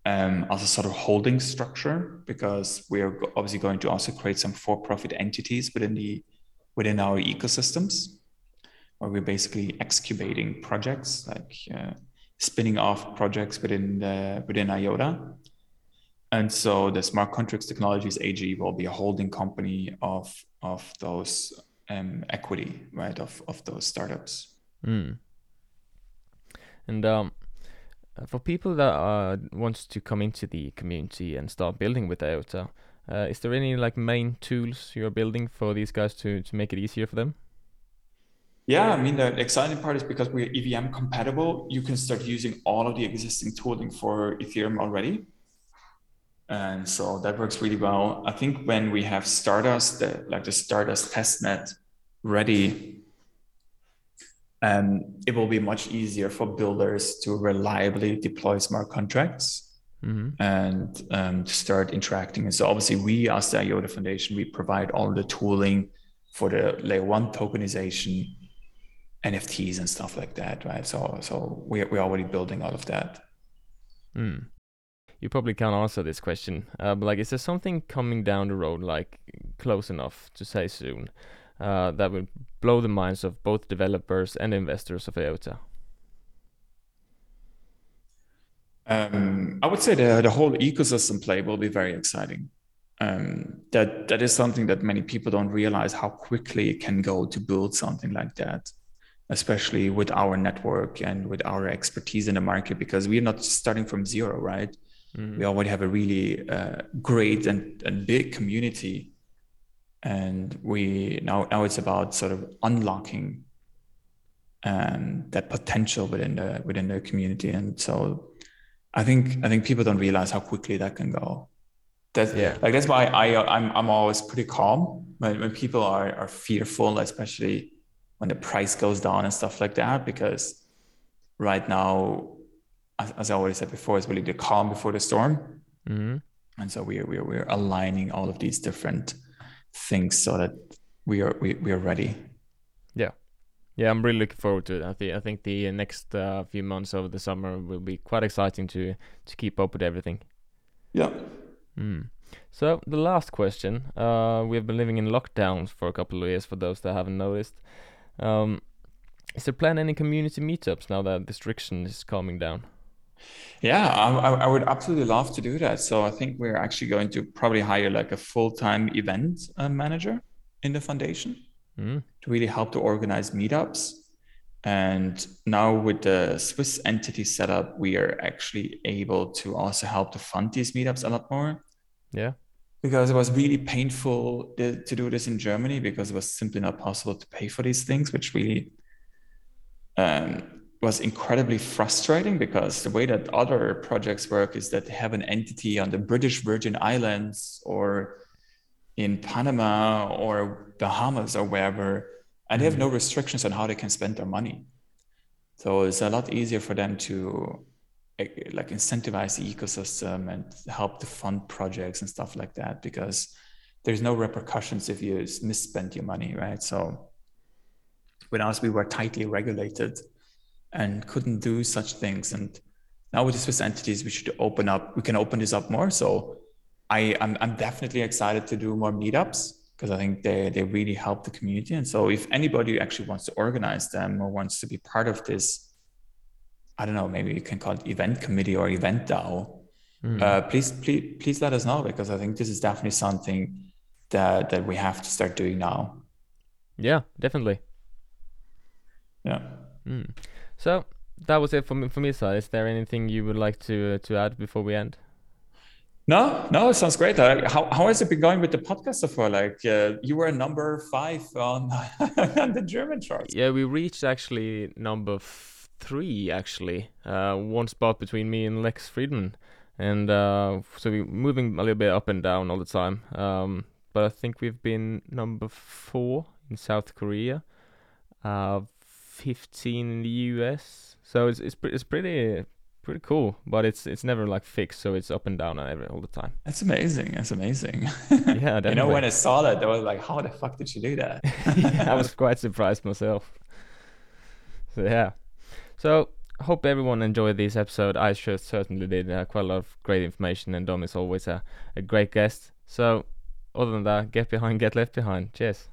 D: um, as a sort of holding structure because we are obviously going to also create some for-profit entities within the within our ecosystems where we're basically excubating projects, like uh, spinning off projects within the, within IOTA, and so the Smart Contracts Technologies AG will be a holding company of of those um, equity, right, of of those startups.
C: Mm. And um, for people that uh, wants to come into the community and start building with IOTA, uh, is there any like main tools you're building for these guys to to make it easier for them?
D: Yeah, I mean the exciting part is because we're EVM compatible, you can start using all of the existing tooling for Ethereum already. And so that works really well. I think when we have Stardust, the, like the Stardust testnet ready, um, it will be much easier for builders to reliably deploy smart contracts
C: Mm-hmm.
D: and um, to start interacting. And so obviously we as the IOTA Foundation, we provide all the tooling for the layer one tokenization, NFTs and stuff like that, right? So so we we're already building all of that.
C: Mm. You probably can't answer this question, uh, but like, is there something coming down the road, like close enough to say soon, uh, that will blow the minds of both developers and investors of IOTA?
D: Um, I would say the the whole ecosystem play will be very exciting. Um, that that is something that many people don't realize how quickly it can go to build something like that, especially with our network and with our expertise in the market, because we're not starting from zero, right?
C: Mm.
D: We already have a really uh, great and, and big community, and we now now it's about sort of unlocking um, that potential within the within the community, and so I think I think people don't realize how quickly that can go. That's
C: Yeah.
D: like that's why I I'm I'm always pretty calm when, when people are are fearful, especially when the price goes down and stuff like that, because right now, as, as I already said before, it's really the calm before the storm.
C: hmm
D: And so we're we're we're aligning all of these different things so that we are we, we are ready.
C: Yeah, Yeah, I'm really looking forward to it. I think I think the next uh, few months over the summer will be quite exciting to to keep up with everything.
D: Yeah.
C: Mm. So the last question, uh, we have been living in lockdowns for a couple of years. For those that haven't noticed, um, is there plan any community meetups now that the restriction is calming down?
D: Yeah, I, I would absolutely love to do that. So I think we're actually going to probably hire like a full-time event uh, manager in the foundation
C: Mm.
D: to really help to organize meetups. And now with the Swiss entity setup, we are actually able to also help to fund these meetups a lot more
C: Yeah.
D: because it was really painful to to do this in Germany because it was simply not possible to pay for these things, which really um, was incredibly frustrating because the way that other projects work is that they have an entity on the British Virgin Islands or in Panama or Bahamas or wherever, and they have no restrictions on how they can spend their money. So it's a lot easier for them to eh, like incentivize the ecosystem and help to fund projects and stuff like that because there's no repercussions if you misspend your money, right? So with us, we were tightly regulated and couldn't do such things. And now with the Swiss entities, we should open up, we can open this up more. So I, I'm, I'm definitely excited to do more meetups because I think they, they really help the community. And so if anybody actually wants to organize them or wants to be part of this, I don't know, maybe you can call it event committee or event DAO,
C: Mm.
D: uh, please, please, please let us know because I think this is definitely something that, that we have to start doing now.
C: Yeah, definitely.
D: Yeah.
C: Mm. So that was it from from my side. Is there anything you would like to uh, to add before we end?
D: No, no, it sounds great. Uh, how, how has it been going with the podcast so far? Like uh, you were number five on, on the German charts.
C: Yeah, we reached actually number f- three. Actually, uh, one spot between me and Lex Fridman, and uh, so we're moving a little bit up and down all the time. Um, but I think we've been number four in South Korea, uh, fifteen in the US. So it's it's, pre- it's pretty pretty cool, but it's it's never like fixed, so it's up and down every all the time.
D: That's amazing. That's amazing.
C: Yeah,
D: you know, when I saw that, I was like, how the fuck did you do that?
C: yeah, I was quite surprised myself. So yeah, so hope everyone enjoyed this episode. I sure certainly did. Uh, quite a lot of great information, and Dom is always a, a great guest. So other than that, get behind, get left behind. Cheers.